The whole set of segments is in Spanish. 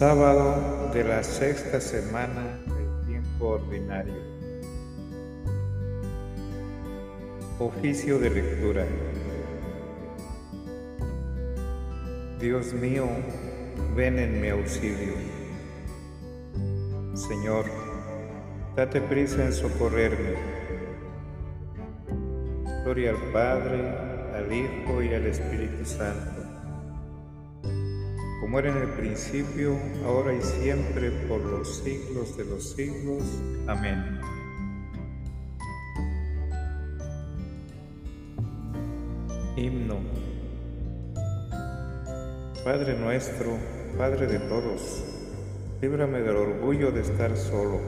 Sábado de la sexta semana del tiempo ordinario. Oficio de lectura. Dios mío, ven en mi auxilio. Señor, date prisa en socorrerme. Gloria al Padre, al Hijo y al Espíritu Santo como era en el principio, ahora y siempre, por los siglos de los siglos. Amén. Himno. Padre nuestro, Padre de todos, líbrame del orgullo de estar solo.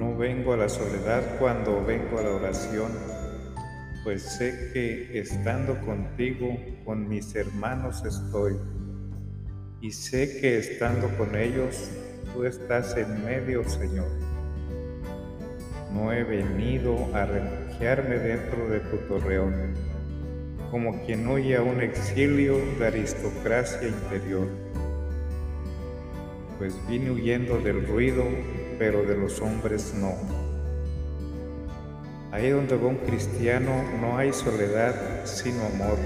No vengo a la soledad cuando vengo a la oración pues sé que estando contigo, con mis hermanos estoy, y sé que estando con ellos, tú estás en medio, Señor. No he venido a refugiarme dentro de tu torreón, como quien huye a un exilio de aristocracia interior, pues vine huyendo del ruido, pero de los hombres no Ahí donde va un cristiano no hay soledad sino amor,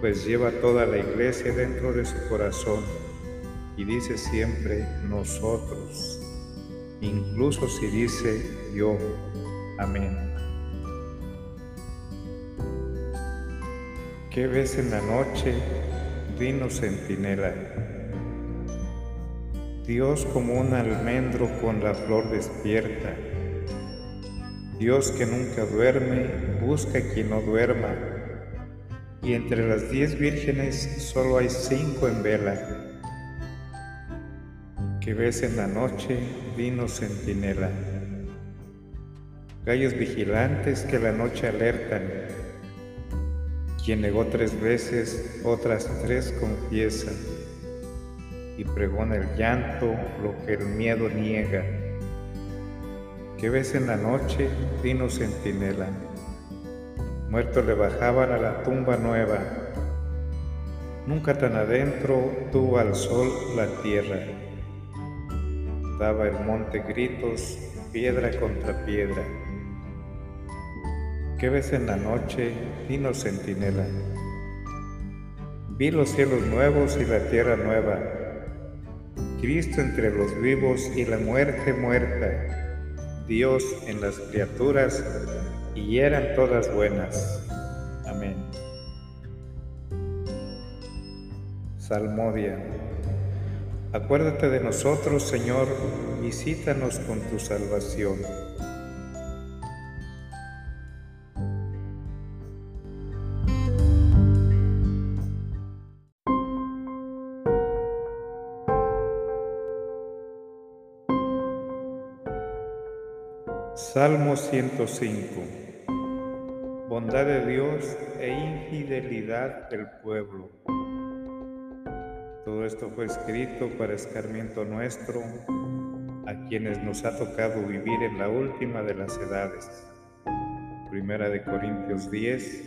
pues lleva toda la iglesia dentro de su corazón y dice siempre nosotros, incluso si dice yo. Amén. ¿Qué ves en la noche? Vino centinela. Dios como un almendro con la flor despierta Dios que nunca duerme, busca quien no duerma. Y entre las diez vírgenes solo hay cinco en vela. Que ves en la noche vino centinela. Gallos vigilantes que la noche alertan. Quien negó tres veces, otras tres confiesa. Y pregona el llanto, lo que el miedo niega ¿Qué ves en la noche? Vino centinela. Muertos le bajaban a la tumba nueva. Nunca tan adentro tuvo al sol la tierra. Daba el monte gritos, piedra contra piedra. ¿Qué ves en la noche? Vino centinela. Vi los cielos nuevos y la tierra nueva. Cristo entre los vivos y la muerte muerta Dios en las criaturas y eran todas buenas. Amén. Salmodia. Acuérdate de nosotros, Señor, visítanos con tu salvación. Salmo 105. Bondad de Dios e infidelidad del pueblo. Todo esto fue escrito para escarmiento nuestro, a quienes nos ha tocado vivir en la última de las edades. Primera de Corintios 10,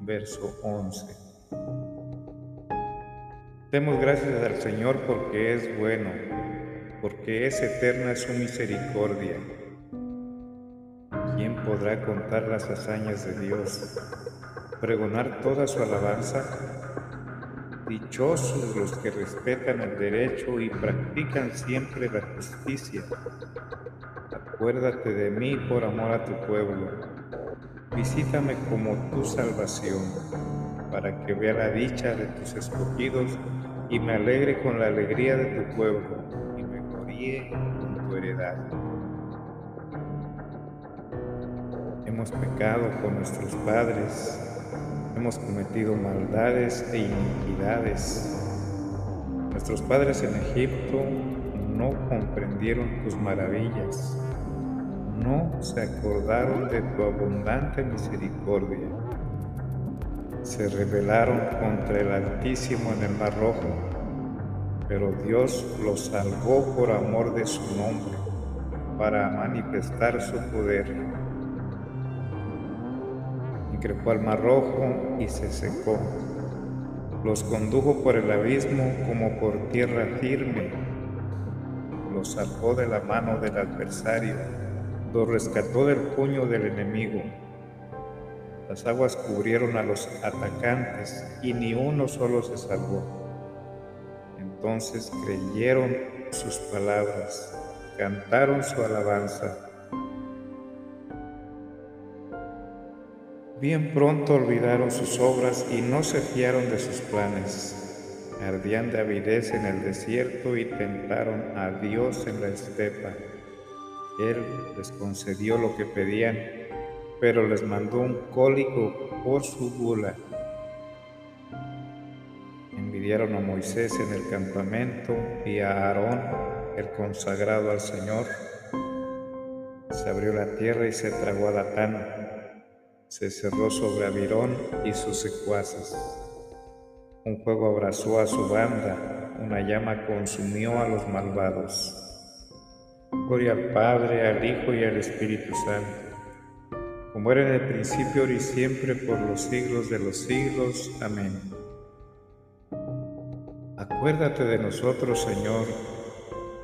verso 11. Demos gracias al Señor porque es bueno, porque es eterna su misericordia ¿Quién podrá contar las hazañas de Dios? Pregonar toda su alabanza. Dichosos los que respetan el derecho y practican siempre la justicia. Acuérdate de mí por amor a tu pueblo. Visítame como tu salvación, para que vea la dicha de tus escogidos y me alegre con la alegría de tu pueblo y me gloríe con tu heredad. Hemos pecado con nuestros padres, hemos cometido maldades e iniquidades. Nuestros padres en Egipto no comprendieron tus maravillas, no se acordaron de tu abundante misericordia. Se rebelaron contra el Altísimo en el Mar Rojo, pero Dios los salvó por amor de su nombre, para manifestar su poder increpó al mar rojo y se secó. los condujo por el abismo como por tierra firme, los salvó de la mano del adversario, los rescató del puño del enemigo. Las aguas cubrieron a los atacantes y ni uno solo se salvó. Entonces creyeron sus palabras, cantaron su alabanza. Bien pronto olvidaron sus obras y no se fiaron de sus planes. Ardían de avidez en el desierto y tentaron a Dios en la estepa. Él les concedió lo que pedían, pero les mandó un cólico por su bula. Envidiaron a Moisés en el campamento y a Aarón, el consagrado al Señor. Se abrió la tierra y se tragó a Datán se cerró sobre Avirón y sus secuaces. Un fuego abrazó a su banda, una llama consumió a los malvados. Gloria al Padre, al Hijo y al Espíritu Santo, como era en el principio, ahora y siempre, por los siglos de los siglos. Amén. Acuérdate de nosotros, Señor,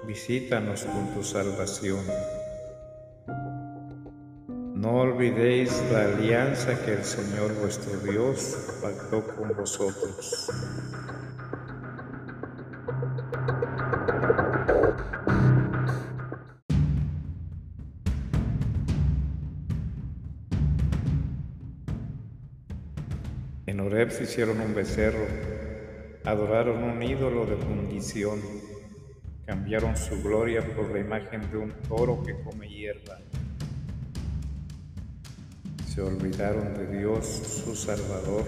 visítanos con tu salvación. No olvidéis la alianza que el Señor vuestro Dios pactó con vosotros. En Oreb se hicieron un becerro, adoraron un ídolo de fundición, cambiaron su gloria por la imagen de un toro que come hierba se olvidaron de Dios, su Salvador,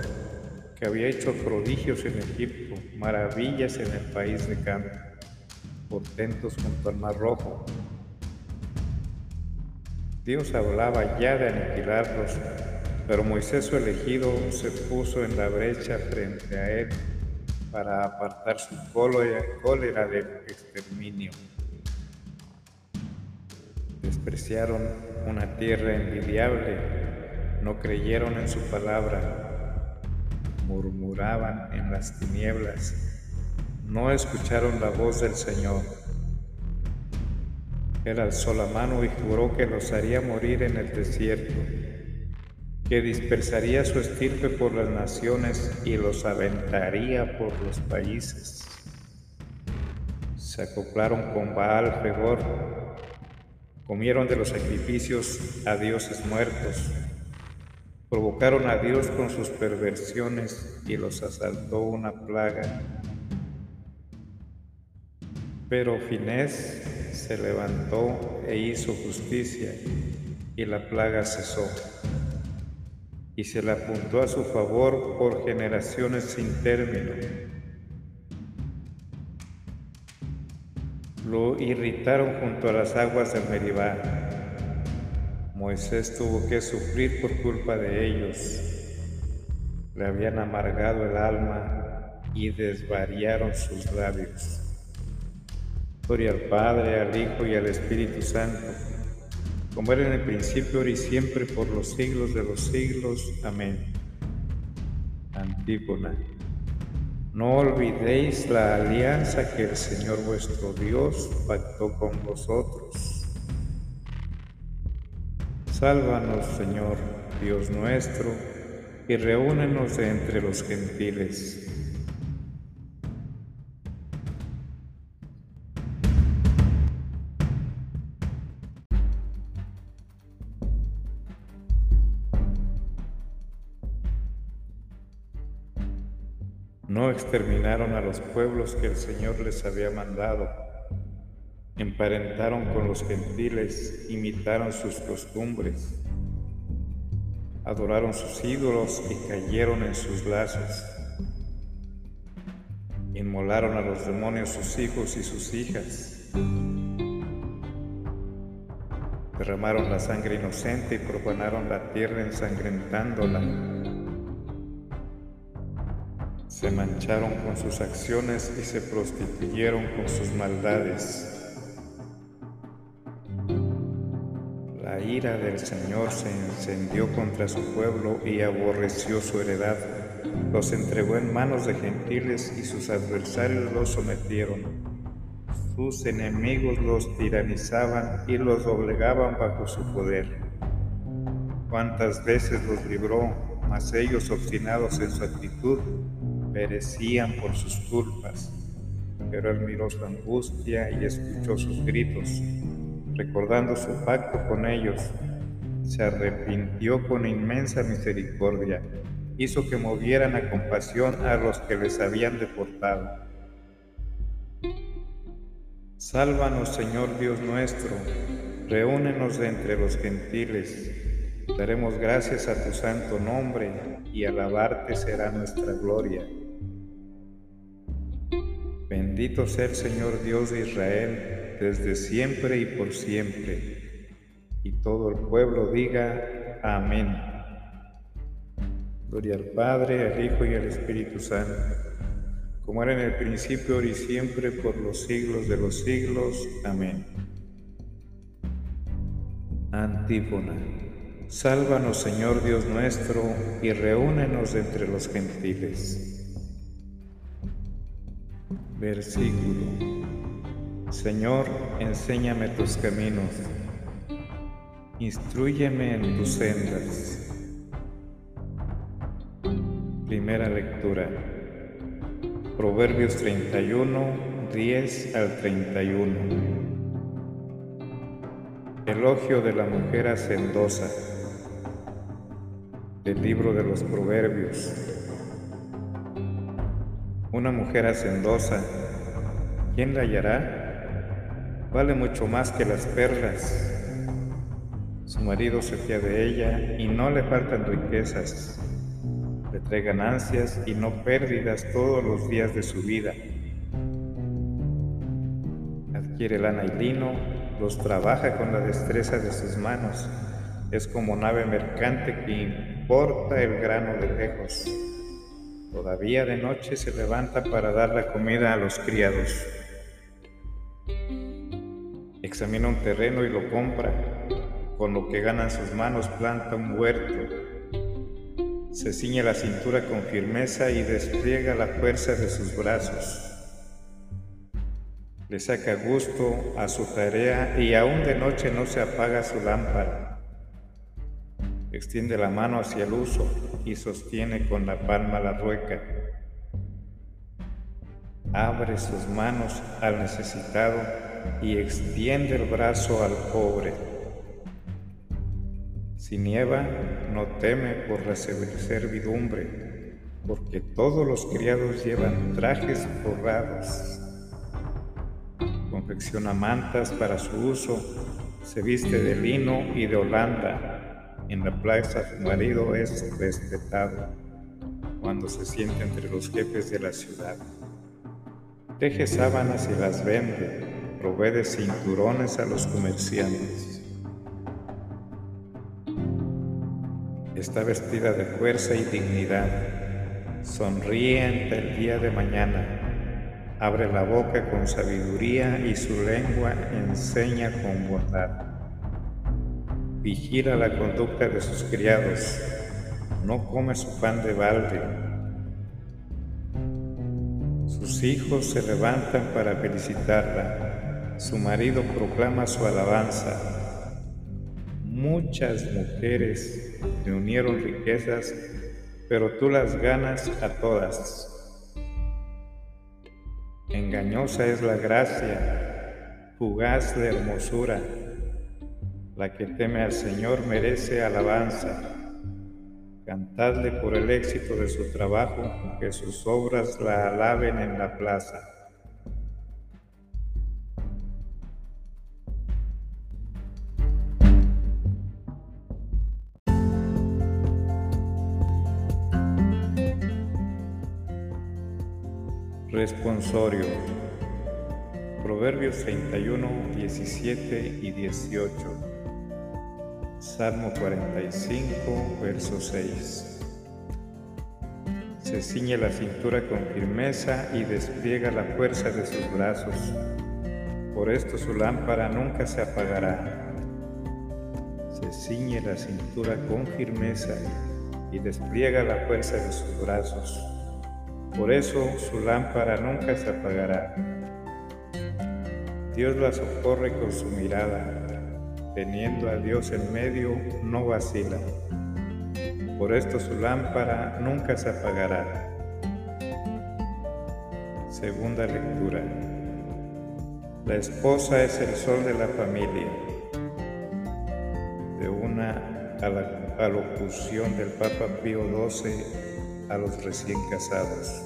que había hecho prodigios en Egipto, maravillas en el país de Canaán, portentos junto al Mar Rojo. Dios hablaba ya de aniquilarlos, pero Moisés su elegido se puso en la brecha frente a él para apartar su cólera del exterminio. Despreciaron una tierra envidiable no creyeron en su palabra, murmuraban en las tinieblas, no escucharon la voz del Señor. Él alzó la mano y juró que los haría morir en el desierto, que dispersaría su estirpe por las naciones y los aventaría por los países. Se acoplaron con Baal Fegor, comieron de los sacrificios a dioses muertos Provocaron a Dios con sus perversiones y los asaltó una plaga. Pero Finés se levantó e hizo justicia y la plaga cesó. Y se le apuntó a su favor por generaciones sin término. Lo irritaron junto a las aguas del Meribá Moisés tuvo que sufrir por culpa de ellos. Le habían amargado el alma y desvariaron sus labios. Gloria al Padre, al Hijo y al Espíritu Santo, como era en el principio, ahora y siempre, por los siglos de los siglos. Amén. Antífona. No olvidéis la alianza que el Señor vuestro Dios pactó con vosotros Sálvanos, Señor, Dios nuestro, y reúnenos entre los gentiles. No exterminaron a los pueblos que el Señor les había mandado emparentaron con los gentiles, imitaron sus costumbres, adoraron sus ídolos y cayeron en sus lazos. Inmolaron a los demonios sus hijos y sus hijas. Derramaron la sangre inocente y profanaron la tierra ensangrentándola. Se mancharon con sus acciones y se prostituyeron con sus maldades. Ira del Señor se encendió contra su pueblo y aborreció su heredad. Los entregó en manos de gentiles y sus adversarios los sometieron. Sus enemigos los tiranizaban y los doblegaban bajo su poder. Cuántas veces los libró, mas ellos obstinados en su actitud perecían por sus culpas. Pero él miró su angustia y escuchó sus gritos recordando su pacto con ellos, se arrepintió con inmensa misericordia, hizo que movieran a compasión a los que les habían deportado. Sálvanos, Señor Dios nuestro, reúnenos de entre los gentiles, daremos gracias a tu santo nombre y alabarte será nuestra gloria. Bendito sea el Señor Dios de Israel desde siempre y por siempre. Y todo el pueblo diga amén. Gloria al Padre, al Hijo y al Espíritu Santo, como era en el principio, ahora y siempre, por los siglos de los siglos. Amén. Antífona. Sálvanos, Señor Dios nuestro, y reúnenos entre los gentiles. Versículo. Señor, enséñame tus caminos, instruyeme en tus sendas. Primera lectura. Proverbios 31, 10 al 31. Elogio de la mujer hacendosa. Del libro de los Proverbios. Una mujer hacendosa, ¿quién la hallará? Vale mucho más que las perlas. Su marido se fía de ella y no le faltan riquezas. Le trae ganancias y no pérdidas todos los días de su vida. Adquiere lana y lino, los trabaja con la destreza de sus manos. Es como nave mercante que importa el grano de lejos. Todavía de noche se levanta para dar la comida a los criados examina un terreno y lo compra, con lo que gana sus manos planta un huerto, se ciñe la cintura con firmeza y despliega la fuerza de sus brazos. Le saca gusto a su tarea y aún de noche no se apaga su lámpara. Extiende la mano hacia el uso y sostiene con la palma la rueca. Abre sus manos al necesitado y extiende el brazo al pobre. Si nieva, no teme por la servidumbre, porque todos los criados llevan trajes forrados. Confecciona mantas para su uso, se viste de lino y de holanda. En la plaza su marido es respetado cuando se siente entre los jefes de la ciudad. Teje sábanas y las vende provee de cinturones a los comerciantes. Está vestida de fuerza y dignidad. Sonríe ante el día de mañana. Abre la boca con sabiduría y su lengua enseña con bondad. Vigila la conducta de sus criados. No come su pan de balde. Sus hijos se levantan para felicitarla su marido proclama su alabanza. Muchas mujeres le unieron riquezas, pero tú las ganas a todas. Engañosa es la gracia, fugaz la hermosura. La que teme al Señor merece alabanza. Cantadle por el éxito de su trabajo, que sus obras la alaben en la plaza. Responsorio. Proverbios 31, 17 y 18. Salmo 45, verso 6. Se ciñe la cintura con firmeza y despliega la fuerza de sus brazos. Por esto su lámpara nunca se apagará. se ciñe la cintura con firmeza y despliega la fuerza de sus brazos. Por eso su lámpara nunca se apagará. Dios la socorre con su mirada. Teniendo a Dios en medio, no vacila. Por esto su lámpara nunca se apagará. Segunda lectura. La esposa es el sol de la familia. De una alocución del Papa Pío XII a los recién casados.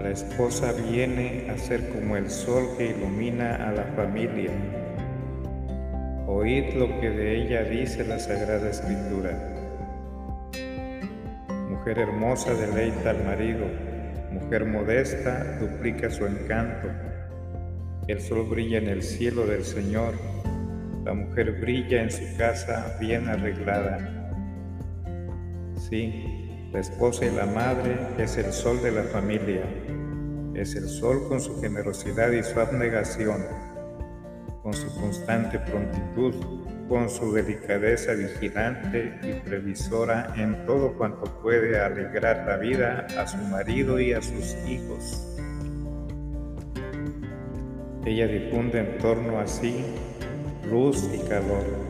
La esposa viene a ser como el sol que ilumina a la familia. Oíd lo que de ella dice la Sagrada Escritura. Mujer hermosa deleita al marido, mujer modesta duplica su encanto. El sol brilla en el cielo del Señor, la mujer brilla en su casa bien arreglada. Sí, la esposa y la madre es el sol de la familia, es el sol con su generosidad y su abnegación, con su constante prontitud, con su delicadeza vigilante y previsora en todo cuanto puede alegrar la vida a su marido y a sus hijos. Ella difunde en torno a sí luz y calor.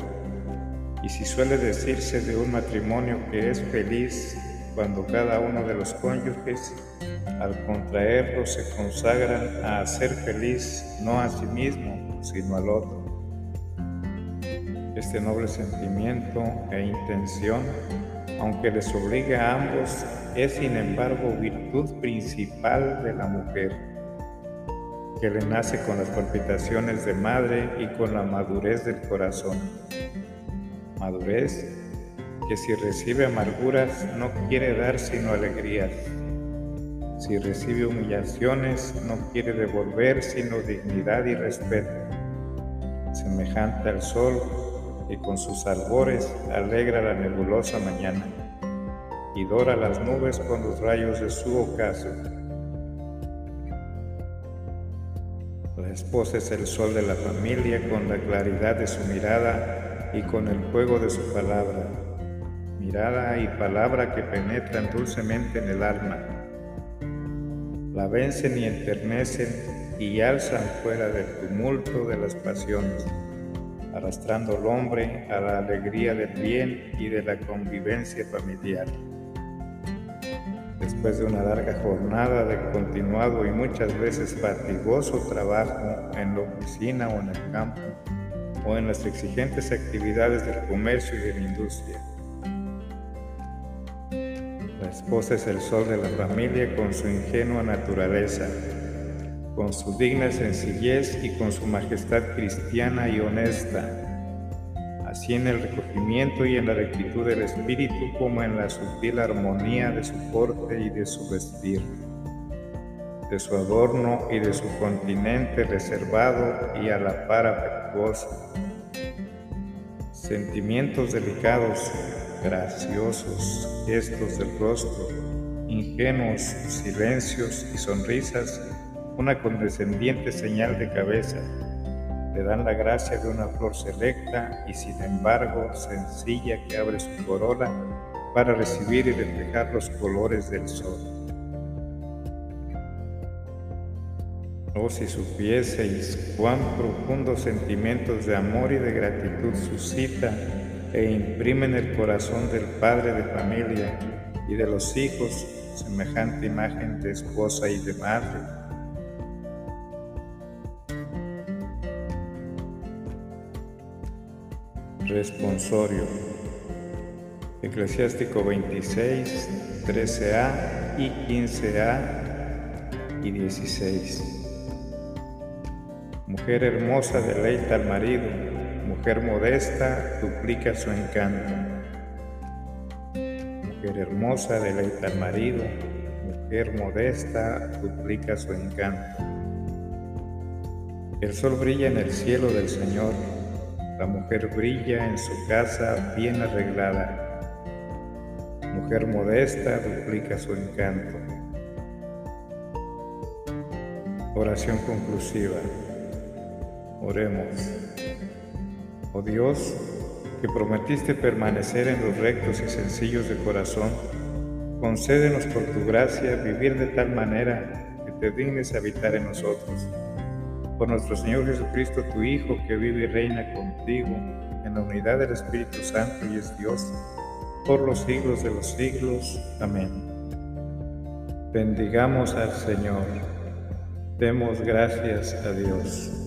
Y si suele decirse de un matrimonio que es feliz cuando cada uno de los cónyuges al contraerlo se consagran a ser feliz no a sí mismo, sino al otro. Este noble sentimiento e intención, aunque les obliga a ambos, es sin embargo virtud principal de la mujer, que le nace con las palpitaciones de madre y con la madurez del corazón. Madurez que si recibe amarguras no quiere dar sino alegrías. Si recibe humillaciones no quiere devolver sino dignidad y respeto. Semejante al sol y con sus albores alegra la nebulosa mañana y dora las nubes con los rayos de su ocaso. La esposa es el sol de la familia con la claridad de su mirada y con el fuego de su palabra. Mirada y palabra que penetran dulcemente en el alma. La vencen y enternecen y alzan fuera del tumulto de las pasiones arrastrando al hombre a la alegría del bien y de la convivencia familiar. Después de una larga jornada de continuado y muchas veces fatigoso trabajo en la oficina o en el campo, o en las exigentes actividades del comercio y de la industria. La esposa es el sol de la familia con su ingenua naturaleza, con su digna sencillez y con su majestad cristiana y honesta, así en el recogimiento y en la rectitud del espíritu como en la sutil armonía de su porte y de su vestir, de su adorno y de su continente reservado y a la par afectuoso. Sentimientos delicados, graciosos, gestos del rostro, ingenuos silencios y sonrisas una condescendiente señal de cabeza. Le dan la gracia de una flor selecta y sin embargo sencilla que abre su corola para recibir y reflejar los colores del sol. Oh, si supieseis cuán profundos sentimientos de amor y de gratitud suscita e imprime en el corazón del padre de familia y de los hijos semejante imagen de esposa y de madre Responsorio. Eclesiástico 26, 13a y 15a y 16. Mujer hermosa deleita al marido, mujer modesta duplica su encanto. Mujer hermosa deleita al marido, mujer modesta duplica su encanto. El sol brilla en el cielo del Señor la mujer brilla en su casa bien arreglada. Mujer modesta duplica su encanto. Oración conclusiva. Oremos. Oh Dios, que prometiste permanecer en los rectos y sencillos de corazón, concédenos por tu gracia vivir de tal manera que te dignes habitar en nosotros. Por nuestro Señor Jesucristo, tu Hijo, que vive y reina contigo en la unidad del Espíritu Santo y es Dios, por los siglos de los siglos. Amén. Bendigamos al Señor. Demos gracias a Dios.